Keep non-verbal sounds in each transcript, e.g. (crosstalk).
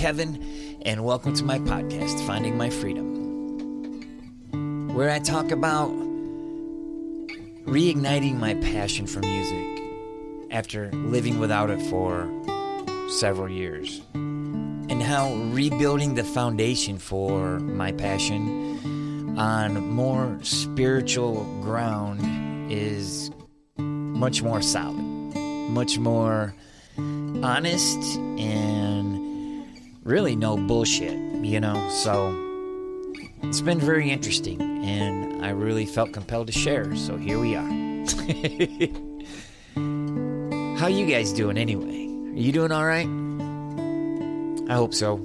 Kevin, and welcome to my podcast, Finding My Freedom, where I talk about reigniting my passion for music after living without it for several years, and how rebuilding the foundation for my passion on more spiritual ground is much more solid, much more honest, and really no bullshit, you know? So it's been very interesting, and I really felt compelled to share, so here we are. (laughs) How you guys doing anyway? Are you doing all right? I hope so.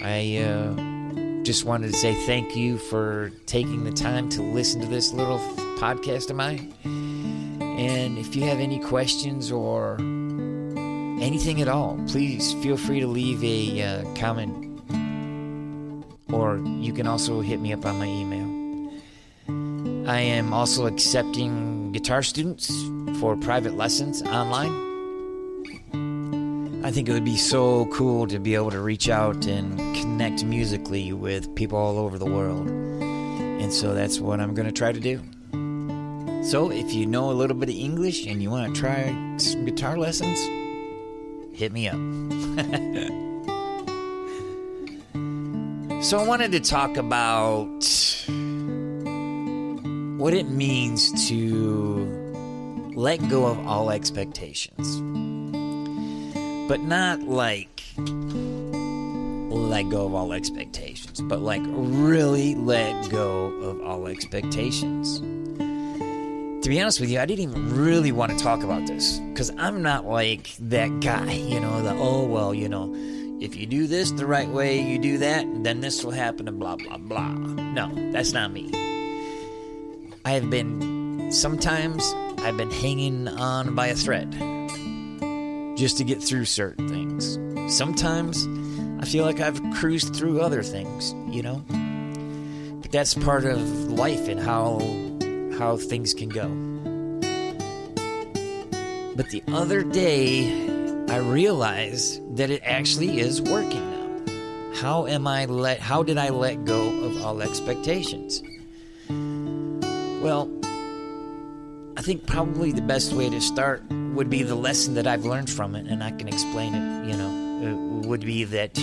I uh, just wanted to say thank you for taking the time to listen to this little podcast of mine. And if you have any questions or anything at all, please feel free to leave a uh, comment or you can also hit me up on my email. I am also accepting guitar students for private lessons online. I think it would be so cool to be able to reach out and connect musically with people all over the world. And so that's what I'm going to try to do. So if you know a little bit of English and you want to try some guitar lessons, hit me up. so I wanted to talk about what it means to let go of all expectations. But not like let go of all expectations, but like really let go of all expectations. To be honest with you, I didn't even really want to talk about this because I'm not like that guy, you know, the oh, well, you know, if you do this the right way, you do that, then this will happen, and blah, blah, blah. No, that's not me. I have been, sometimes, I've been hanging on by a thread just to get through certain things. Sometimes, I feel like I've cruised through other things, you know? But that's part of life and how how things can go. But the other day I realized that it actually is working now. How am I let how did I let go of all expectations? Well, I think probably the best way to start would be the lesson that I've learned from it and I can explain it, you know, it would be that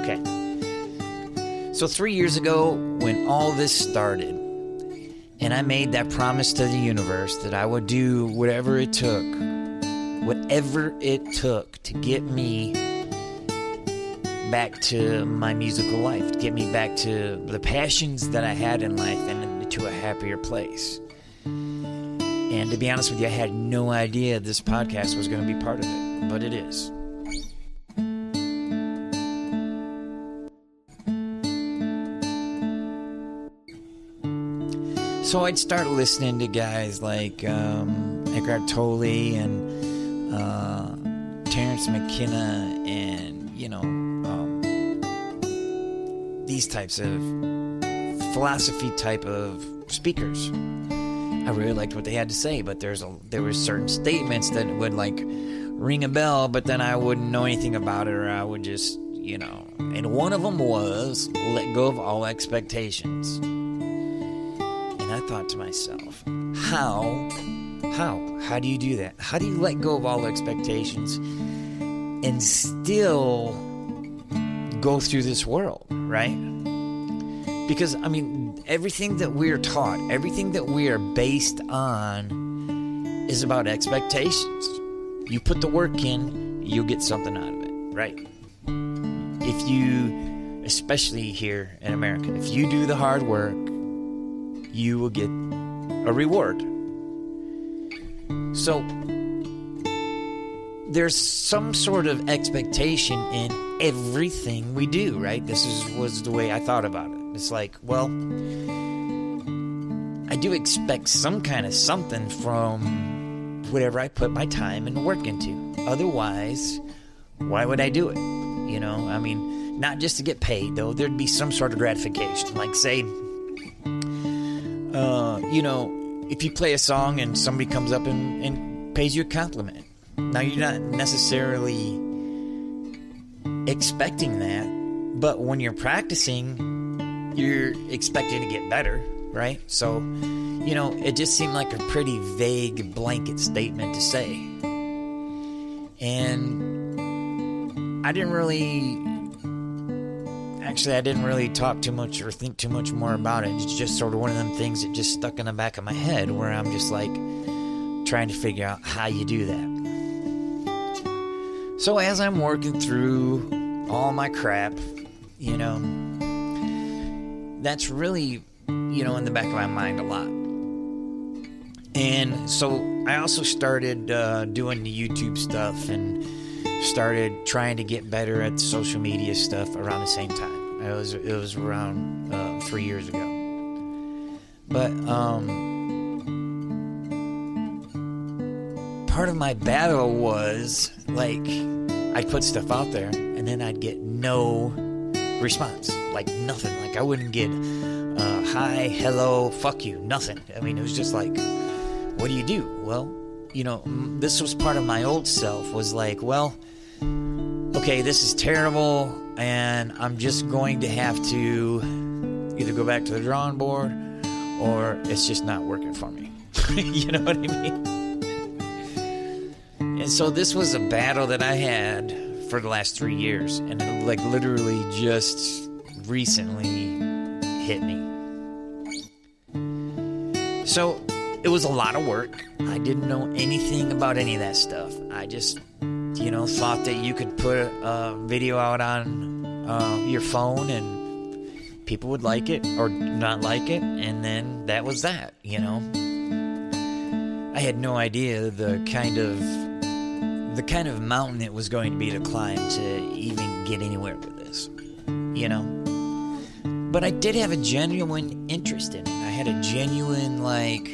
okay. So 3 years ago when all this started, and I made that promise to the universe that I would do whatever it took, whatever it took to get me back to my musical life, to get me back to the passions that I had in life and to a happier place. And to be honest with you, I had no idea this podcast was going to be part of it, but it is. So I'd start listening to guys like um, Eckhart Tolle and uh, Terence McKenna and you know um, these types of philosophy type of speakers. I really liked what they had to say, but there's a there were certain statements that would like ring a bell, but then I wouldn't know anything about it, or I would just you know. And one of them was let go of all expectations. Thought to myself, how, how, how do you do that? How do you let go of all expectations and still go through this world, right? Because, I mean, everything that we're taught, everything that we are based on is about expectations. You put the work in, you'll get something out of it, right? If you, especially here in America, if you do the hard work, you will get a reward. So there's some sort of expectation in everything we do, right? This is was the way I thought about it. It's like, well, I do expect some kind of something from whatever I put my time and work into. Otherwise, why would I do it? You know, I mean, not just to get paid though. There'd be some sort of gratification, like say uh, you know, if you play a song and somebody comes up and, and pays you a compliment, now you're not necessarily expecting that. But when you're practicing, you're expected to get better, right? So, you know, it just seemed like a pretty vague blanket statement to say. And I didn't really actually, I didn't really talk too much or think too much more about it. It's just sort of one of them things that just stuck in the back of my head where I'm just like trying to figure out how you do that. So as I'm working through all my crap, you know, that's really, you know, in the back of my mind a lot. And so I also started uh, doing the YouTube stuff and started trying to get better at social media stuff around the same time. It was it was around uh, three years ago. But um, part of my battle was like I'd put stuff out there and then I'd get no response, like nothing. Like I wouldn't get uh, hi, hello, fuck you, nothing. I mean, it was just like, what do you do? Well, you know, this was part of my old self was like, well, okay, this is terrible and I'm just going to have to either go back to the drawing board or it's just not working for me. (laughs) you know what I mean? And so this was a battle that I had for the last three years, and it like literally just recently hit me. So it was a lot of work. I didn't know anything about any of that stuff. I just you know, thought that you could put a video out on uh, your phone and people would like it or not like it, and then that was that, you know. I had no idea the kind of the kind of mountain it was going to be to climb to even get anywhere with this, you know. But I did have a genuine interest in it. I had a genuine like,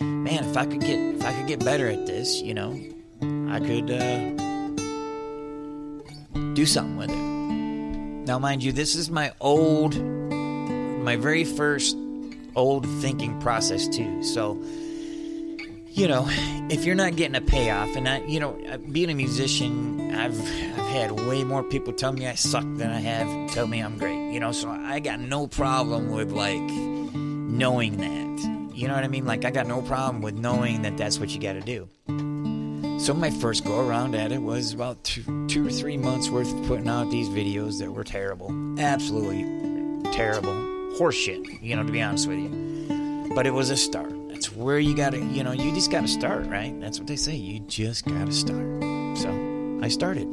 man, if I could get if I could get better at this, you know, I could. Uh, do something with it. Now, mind you, this is my old, my very first old thinking process, too. So, you know, if you're not getting a payoff, and I, you know, uh, being a musician, I've I've had way more people tell me I suck than I have tell me I'm great. You know, so I got no problem with like knowing that. You know what I mean? Like I got no problem with knowing that that's what you got to do. So my first go around at it was about two, or three months worth of putting out these videos that were terrible, absolutely terrible, horseshit. You know, to be honest with you. But it was a start. That's where you got to, you know, you just got to start, right? That's what they say. You just got to start. So I started,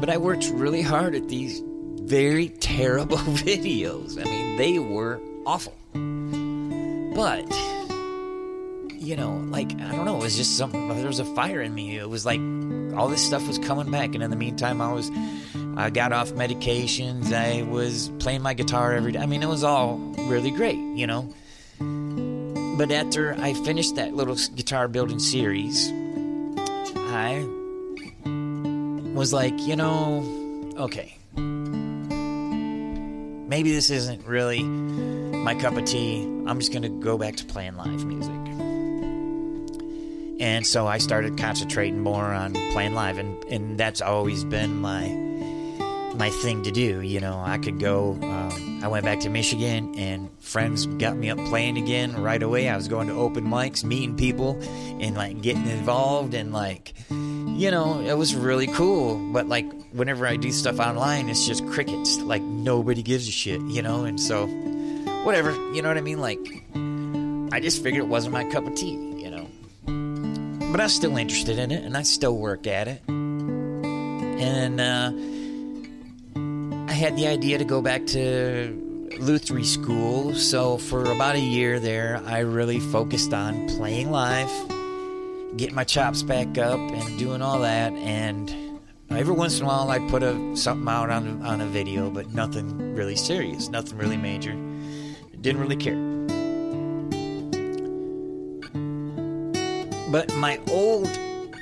but I worked really hard at these very terrible (laughs) videos. I mean, they were awful, but you know, like I don't know, it was just something. There was a fire in me. It was like all this stuff was coming back, and in the meantime, I was I got off medications. I was playing my guitar every day. I mean, it was all really great, you know. But after I finished that little guitar building series, I was like, you know, okay, maybe this isn't really my cup of tea. I'm just gonna go back to playing live music. And so I started concentrating more on playing live, and, and that's always been my my thing to do. You know, I could go. Um, I went back to Michigan, and friends got me up playing again right away. I was going to open mics, meeting people, and like getting involved, and like, you know, it was really cool. But like, whenever I do stuff online, it's just crickets. Like nobody gives a shit, you know. And so, whatever, you know what I mean? Like, I just figured it wasn't my cup of tea but I was still interested in it, and I still work at it. And uh, I had the idea to go back to luthier school. So for about a year there, I really focused on playing live, getting my chops back up, and doing all that. And every once in a while, I'd put a, something out on on a video, but nothing really serious, nothing really major. Didn't really care. But my old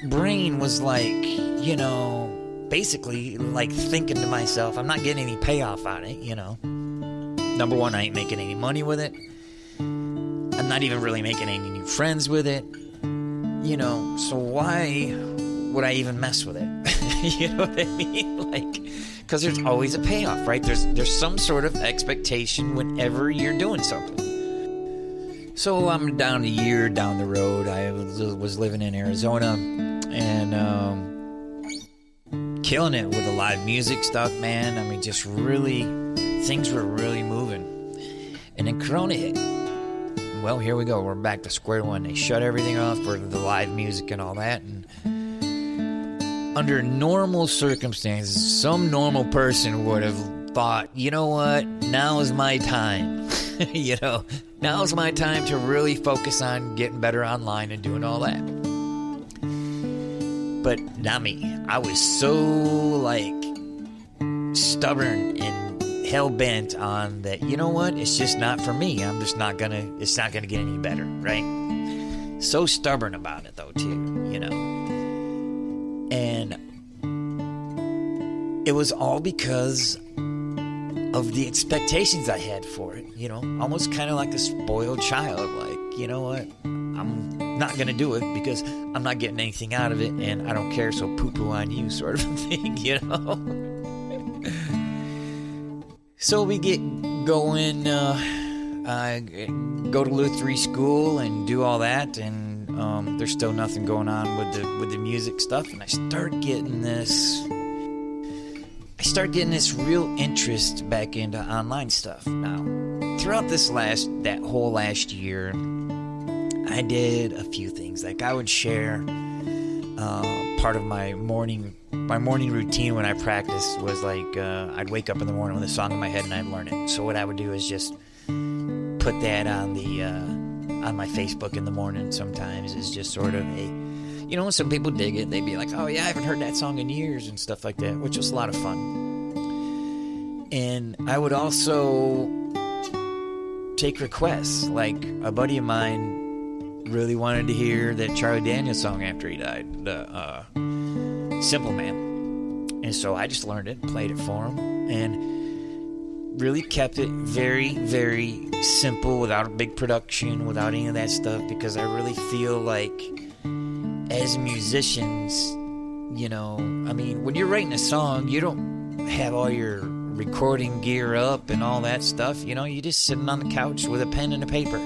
brain was like, you know, basically like thinking to myself, I'm not getting any payoff on it, you know. Number one, I ain't making any money with it. I'm not even really making any new friends with it. You know, so why would I even mess with it? (laughs) you know what I mean? (laughs) Like, because there's always a payoff, right? There's there's some sort of expectation whenever you're doing something. So I'm down a year down the road. I was living in Arizona and um, killing it with the live music stuff, man. I mean, just really, things were really moving. And then Corona hit. Well, here we go. We're back to square one. They shut everything off for the live music and all that. And under normal circumstances, some normal person would have thought, you know what, now is my time. (laughs) you know, now is my time to really focus on getting better online and doing all that. But not me. I was so like stubborn and hell bent on that, you know what, it's just not for me. I'm just not gonna, it's not gonna get any better, right? So stubborn about it though, too, you know. And it was all because of the expectations I had for it, you know, almost kind of like a spoiled child. Like, you know what? I'm not going to do it because I'm not getting anything out of it and I don't care, so poo poo on you, (laughs) sort of thing, you know? (laughs) so we get going, uh, I go to luthier school and do all that, and um, there's still nothing going on with the with the music stuff, and I start getting this. I start getting this real interest back into online stuff. Now, throughout this last that whole last year, I did a few things. Like I would share uh, part of my morning my morning routine when I practiced was like uh, I'd wake up in the morning with a song in my head and I'd learn it. So what I would do is just put that on the uh, on my Facebook in the morning sometimes is just sort of a, you know, some people dig it. They'd be like, oh, yeah, I haven't heard that song in years and stuff like that, which was a lot of fun. And I would also take requests. Like a buddy of mine really wanted to hear that Charlie Daniels song after he died, the uh, Simple Man. And so I just learned it, played it for him, and really kept it very, very simple without a big production, without any of that stuff, because I really feel like as musicians, you know, I mean, when you're writing a song, you don't have all your recording gear up and all that stuff. You know, you're just sitting on the couch with a pen and a paper.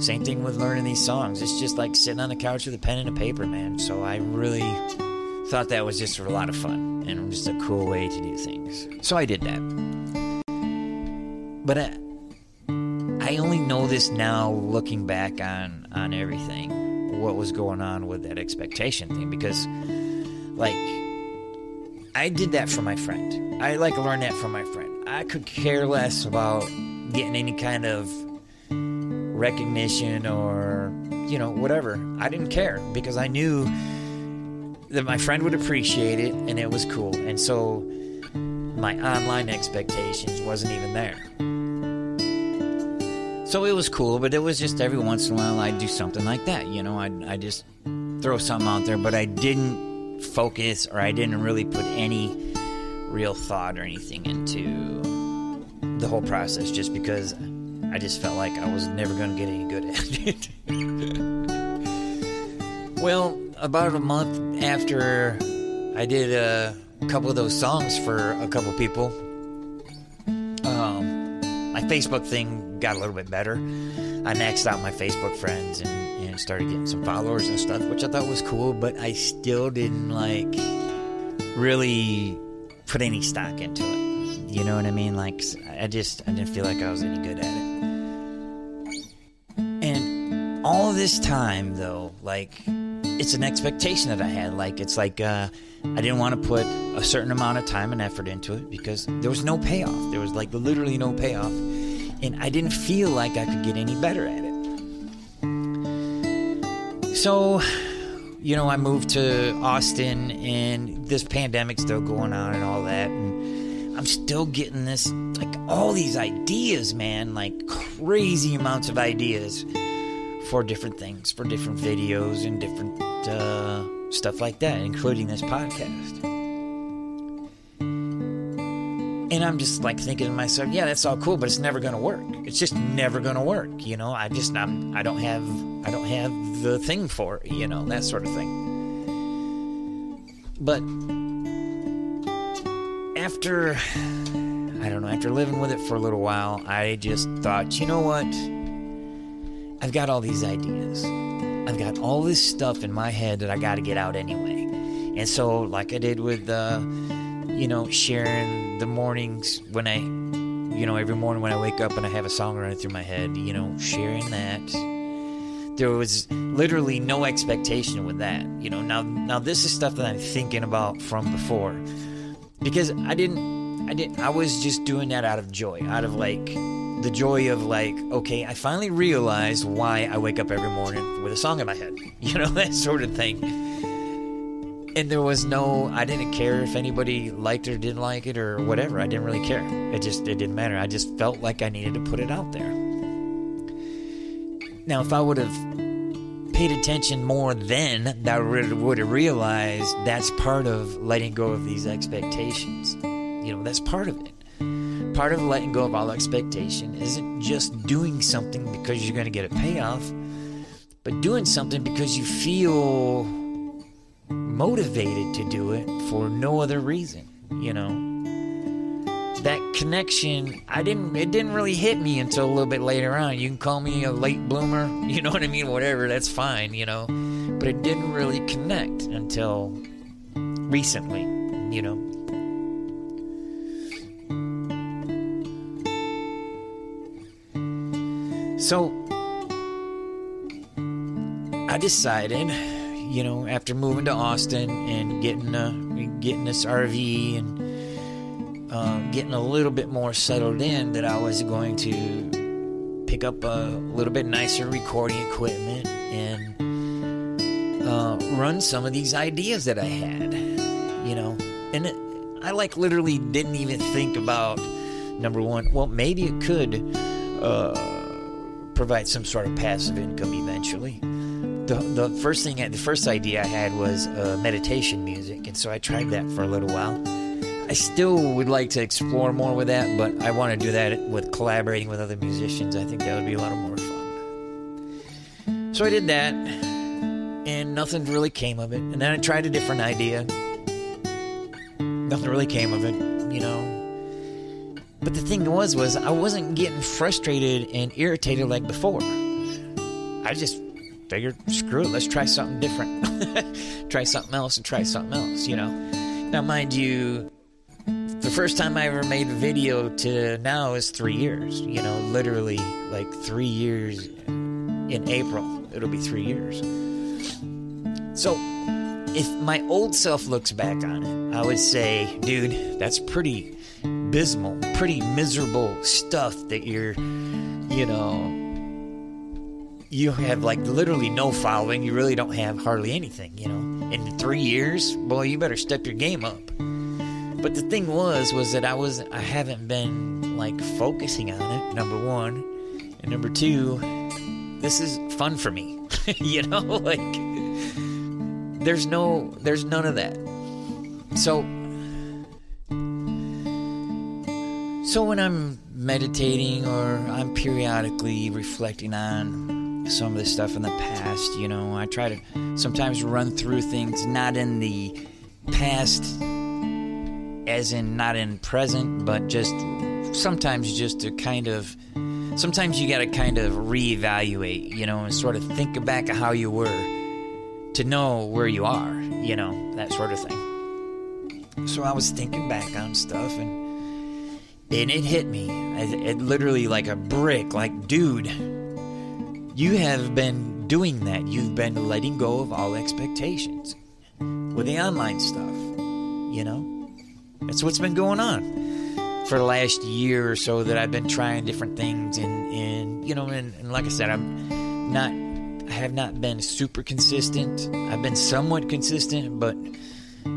Same thing with learning these songs. It's just like sitting on the couch with a pen and a paper, man. So I really thought that was just a lot of fun and just a cool way to do things. So I did that. But I, I only know this now looking back on on everything what was going on with that expectation thing because like I did that for my friend. I like learned that from my friend. I could care less about getting any kind of recognition or you know whatever. I didn't care because I knew that my friend would appreciate it and it was cool. And so my online expectations wasn't even there. So it was cool, but it was just every once in a while I'd do something like that. You know, I'd, i just throw something out there, but I didn't focus or I didn't really put any real thought or anything into the whole process just because I just felt like I was never going to get any good at (laughs) it. well, about a month after I did a couple of those songs for a couple people, um, my Facebook thing got a little bit better. I maxed out my Facebook friends and, and started getting some followers and stuff, which I thought was cool, but I still didn't like really put any stock into it. You know what I mean? Like, I just, I didn't feel like I was any good at it. And all this time, though, like, it's an expectation that I had. Like it's like uh, I didn't want to put a certain amount of time and effort into it because there was no payoff. There was like literally no payoff, and I didn't feel like I could get any better at it. So, you know, I moved to Austin, and this pandemic's still going on and all that, and I'm still getting this like all these ideas, man, like crazy amounts of ideas for different things, for different videos and different uh, stuff like that, including this podcast. And I'm just like thinking to myself, yeah, that's all cool, but it's never going to work. It's just never going to work. You know, I just I'm I don't have I don't have the thing for it. You know that sort of thing. but after I don't know, after living with it for a little while, I just thought, you know what? I've got all these ideas. I've got all this stuff in my head that I got to get out anyway. And so, like I did with, uh, you know, sharing the mornings when I, you know, every morning when I wake up and I have a song running through my head, you know, sharing that. There was literally no expectation with that. You know, now now this is stuff that I'm thinking about from before. Because I didn't I didn't I was just doing that out of joy, out of like the joy of like, okay, I finally realized why I wake up every morning with a song in my head. (laughs) You know, that sort of thing. And there was no I didn't care if anybody liked it or didn't like it or whatever. I didn't really care. It just it didn't matter. I just felt like I needed to put it out there. Now, if I would have paid attention more then, that would would have realized that's part of letting go of these expectations. You know, that's part of it. Part of letting go of all expectation isn't just doing something because you're going to get a payoff, but doing something because you feel motivated to do it for no other reason, you know. That connection, I didn't it didn't really hit me until a little bit later on. You can call me a late bloomer, (laughs) you know what I mean, whatever, that's fine, you know. But it didn't really connect until recently, you know. So I decided, you know, after moving to Austin and getting a, getting this RV and uh, getting a little bit more settled in, that I was going to pick up a little bit nicer recording equipment and uh, run some of these ideas that I had, you know, and it, I like literally didn't even think about number one. Well, maybe it could. Uh, provide some sort of passive income eventually. The, the first thing, the first idea I had was uh, meditation music, and so I tried that for a little while. I still would like to explore more with that, but I want to do that with collaborating with other musicians. I think that would be a lot more fun. So I did that, and nothing really came of it. And then I tried a different idea. Nothing really came of it, you know. But the thing was, was I wasn't getting frustrated and irritated like before. I just figured, screw it, let's try something different. (laughs) try something else and try something else, you know. Now, mind you, the first time I ever made a video to now is three years. You know, literally like three years in April. It'll be three years. So, if my old self looks back on it, I would say, dude, that's pretty abysmal, pretty miserable stuff that you're, you know, you have like literally no following. You really don't have hardly anything, you know. In three years, boy, you better step your game up. But the thing was, was that I was, I haven't been like focusing on it. Number one, and number two, this is fun for me. (laughs) you know, (laughs) like there's no, there's none of that. So So when I'm meditating or I'm periodically reflecting on some of this stuff in the past, you know, I try to sometimes run through things not in the past as in not in present, but just sometimes just to kind of sometimes you got to kind of reevaluate, you know, and sort of think back at how you were to know where you are, you know, that sort of thing. So I was thinking back on stuff and and it hit me. It, literally like a brick. Like, dude, you have been doing that. You've been letting go of all expectations with the online stuff. You know, that's what's been going on for the last year or so. That I've been trying different things, and and you know, and, and like I said, I'm not. I have not been super consistent. I've been somewhat consistent, but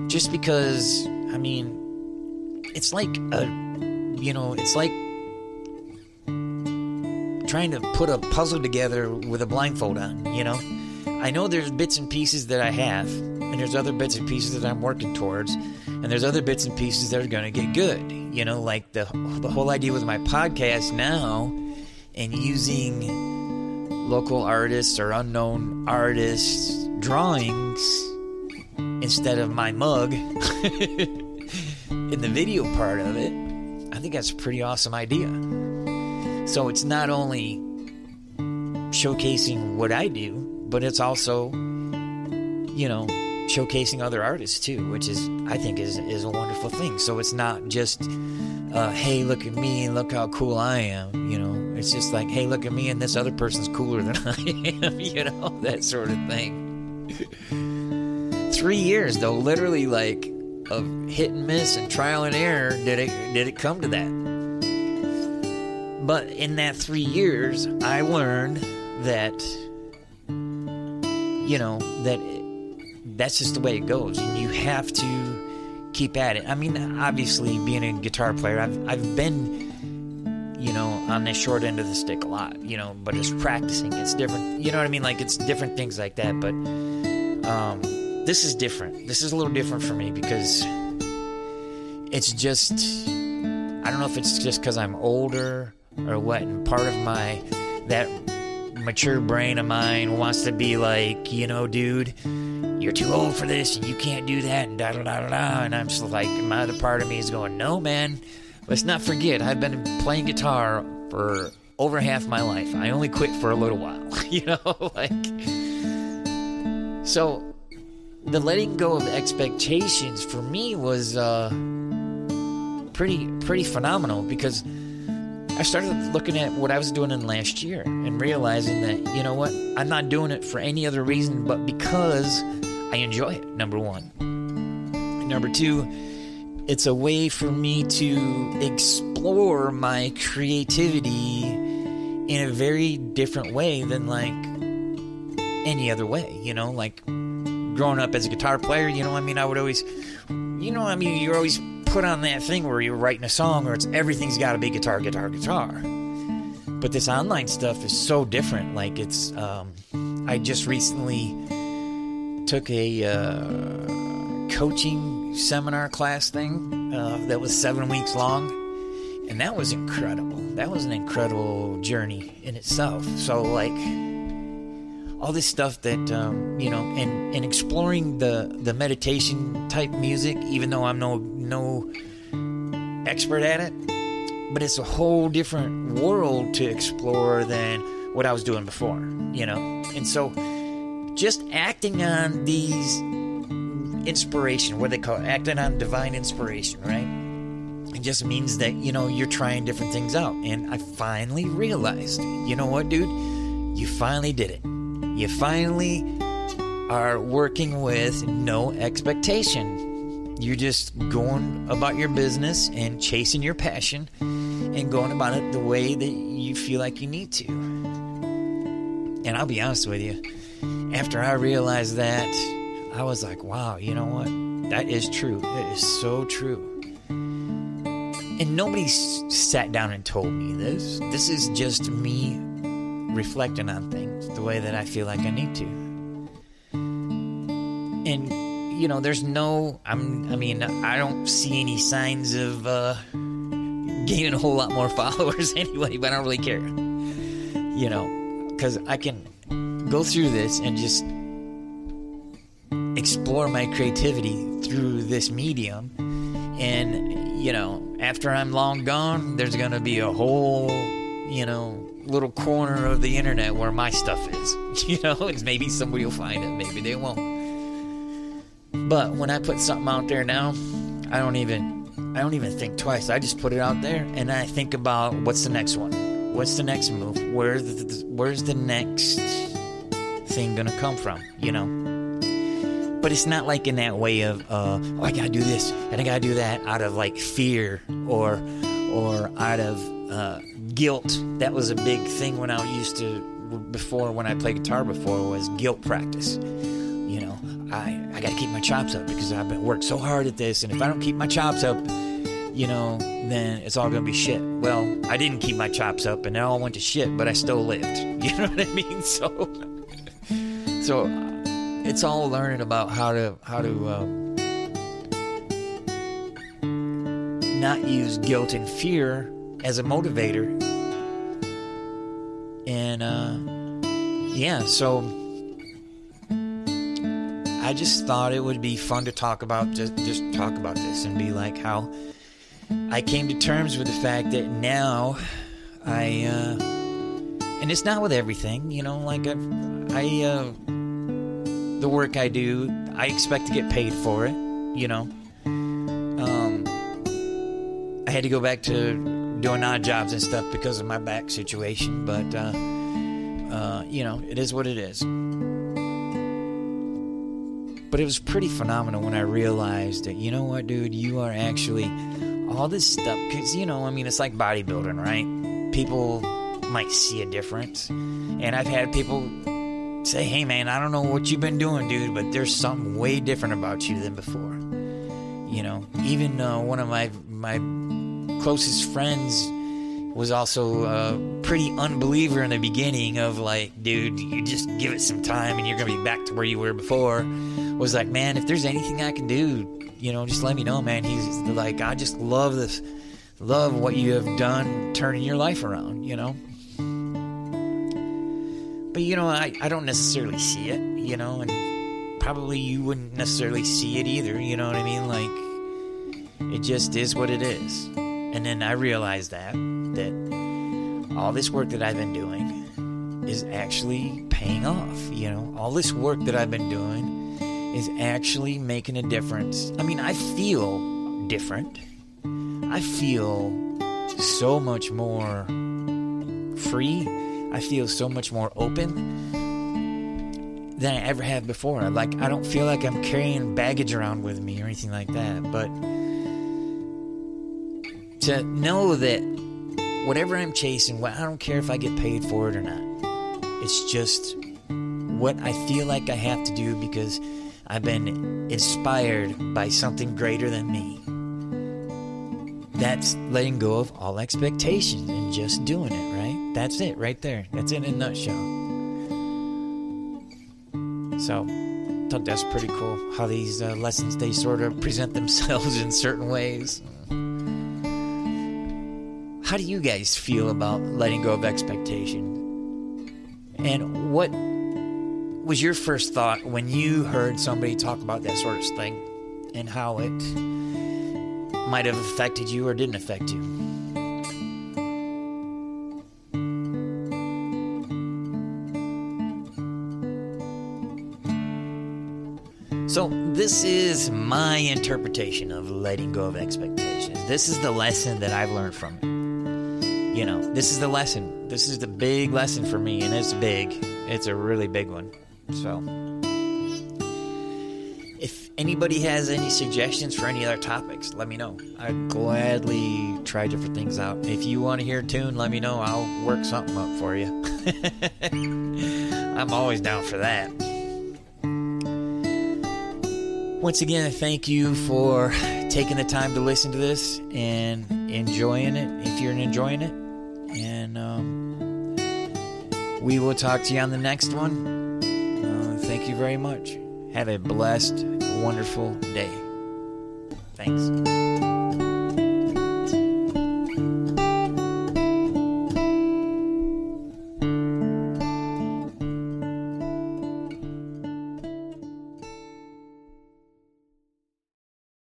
just because, I mean, it's like a you know, it's like trying to put a puzzle together with a blindfold on, you know? I know there's bits and pieces that I have, and there's other bits and pieces that I'm working towards, and there's other bits and pieces that are going to get good. You know, like the the whole idea with my podcast now and using local artists or unknown artists' drawings instead of my mug (laughs) in the video part of it, I think that's a pretty awesome idea. So it's not only showcasing what I do, but it's also, you know, showcasing other artists too, which is I think is is a wonderful thing. So it's not just, uh, hey, look at me and look how cool I am. You know, it's just like, hey, look at me and this other person's cooler than (laughs) I am. You know, (laughs) that sort of thing. Three years though, literally like of hit and miss and trial and error did it did it come to that. But in that three years, I learned that you know that that's just the way it goes, and you have to keep at it. I mean, obviously, being a guitar player, I've I've been, you know, on the short end of the stick a lot, you know, but it's practicing. It's different. You know what I mean? Like it's different things like that. But um, this is different. This is a little different for me because it's just I don't know if it's just because I'm older or what, and part of my that mature brain of mine wants to be like, you know, dude, you're too old for this and you can't do that and da da da da. And I'm just like, my other part of me is going, no, man, let's not forget, I've been playing guitar for over half my life. I only quit for a little while, (laughs) you know, (laughs) like. So, the letting go of expectations for me was uh, pretty pretty phenomenal because I started looking at what I was doing in last year and realizing that, you know what, I'm not doing it for any other reason but because I enjoy it, number one. Number two, it's a way for me to explore my creativity in a very different way than like any other way, you know, like growing up as a guitar player, you know, I mean, I would always, you know, I mean, you're always put on that thing where you're writing a song or it's everything's got to be guitar, guitar, guitar. But this online stuff is so different. Like it's, um, I just recently took a uh, coaching seminar class thing uh, that was seven weeks long, and that was incredible. That was an incredible journey in itself. So like all this stuff that um, you know, and and exploring the the meditation type music, even though I'm no no expert at it, but it's a whole different world to explore than what I was doing before, you know. And so, just acting on these inspiration, what they call it, acting on divine inspiration, right? It just means that you know you're trying different things out. And I finally realized, you know what, dude, you finally did it you finally are working with no expectation. You're just going about your business and chasing your passion and going about it the way that you feel like you need to. And I'll be honest with you, after I realized that, I was like, wow, you know what? That is true. It is so true. And nobody sat down and told me this. This is just me reflecting on things the way that I feel like I need to. And you know, there's no I'm I mean, I don't see any signs of uh gaining a whole lot more (laughs) followers anyway, but I don't really care. You know, cuz I can go through this and just explore my creativity through this medium and you know, after I'm long gone, there's to be a whole, you know, little corner of the internet where my stuff is. (laughs) You know, and maybe somebody will find it, maybe they won't. But when I put something out there now, I don't even I don't even think twice. I just put it out there and I think about what's the next one? What's the next move? Where's the, where's the next thing gonna come from? You know. But it's not like in that way of uh, oh I gotta do this and I gotta do that out of like fear or or out of uh, guilt. That was a big thing when I used to before when I played guitar before was guilt practice. You know, I I got to keep my chops up because I've been worked so hard at this, and if I don't keep my chops up, you know, then it's all gonna be shit. Well, I didn't keep my chops up, and it all went to shit, but I still lived. (laughs) You know what I mean? So, (laughs) so it's all learning about how to how to. Um, not use guilt and fear as a motivator. And uh, yeah, so I I just thought it would be fun to talk about just just talk about this and be like how I came to terms with the fact that now I uh, and it's not with everything, you know, like I've, I uh, the work I do, I expect to get paid for it, you know. Um, I had to go back to doing odd jobs and stuff because of my back situation, but uh, uh, you know, it is what it is. But it was pretty phenomenal when I realized that, you know what, dude, you are actually all this stuff. Because, you know, I mean, it's like bodybuilding, right? People might see a difference. And I've had people say, hey, man, I don't know what you've been doing, dude, but there's something way different about you than before. You know, even uh, one of my, my closest friends was also a pretty unbeliever in the beginning of like, dude, you just give it some time and you're going to be back to where you were before. Was like, man, if there's anything I can do, you know, just let me know, man. He's like, I just love this, love what you have done turning your life around, you know? But, you know, I, I don't necessarily see it, you know, and probably you wouldn't necessarily see it either, you know what I mean? Like, it just is what it is. And then I realized that that all this work that I've been doing is actually paying off. You know, all this work that I've been doing is actually making a difference. I mean, I feel different. I feel so much more free. I feel so much more open than I ever have before. Like I don't feel like I'm carrying baggage around with me or anything like that, but to know that whatever I'm chasing, I don't care if I get paid for it or not. It's just what I feel like I have to do because I've been inspired by something greater than me. That's letting go of all expectations and just doing it, right? That's it right there. That's in a nutshell. So, I thought that's pretty cool how these uh, lessons they sort of present themselves (laughs) in certain ways. How do you guys feel about letting go of expectation? And what was your first thought when you heard somebody talk about that sort of thing and how it might have affected you or didn't affect you? So, this is my interpretation of letting go of expectations. This is the lesson that I've learned from it. You know, this is the lesson. This is the big lesson for me, and it's big. It's a really big one. So, if anybody has any suggestions for any other topics, let me know. I'd gladly try different things out. If you want to hear a tune, let me know. I'll work something up for you. (laughs) I'm always down for that. Once again, thank you for taking the time to listen to this and enjoying it if you're enjoying it. And um, we will talk to you on the next one. Thank you very much. Have a blessed, wonderful day. Thanks.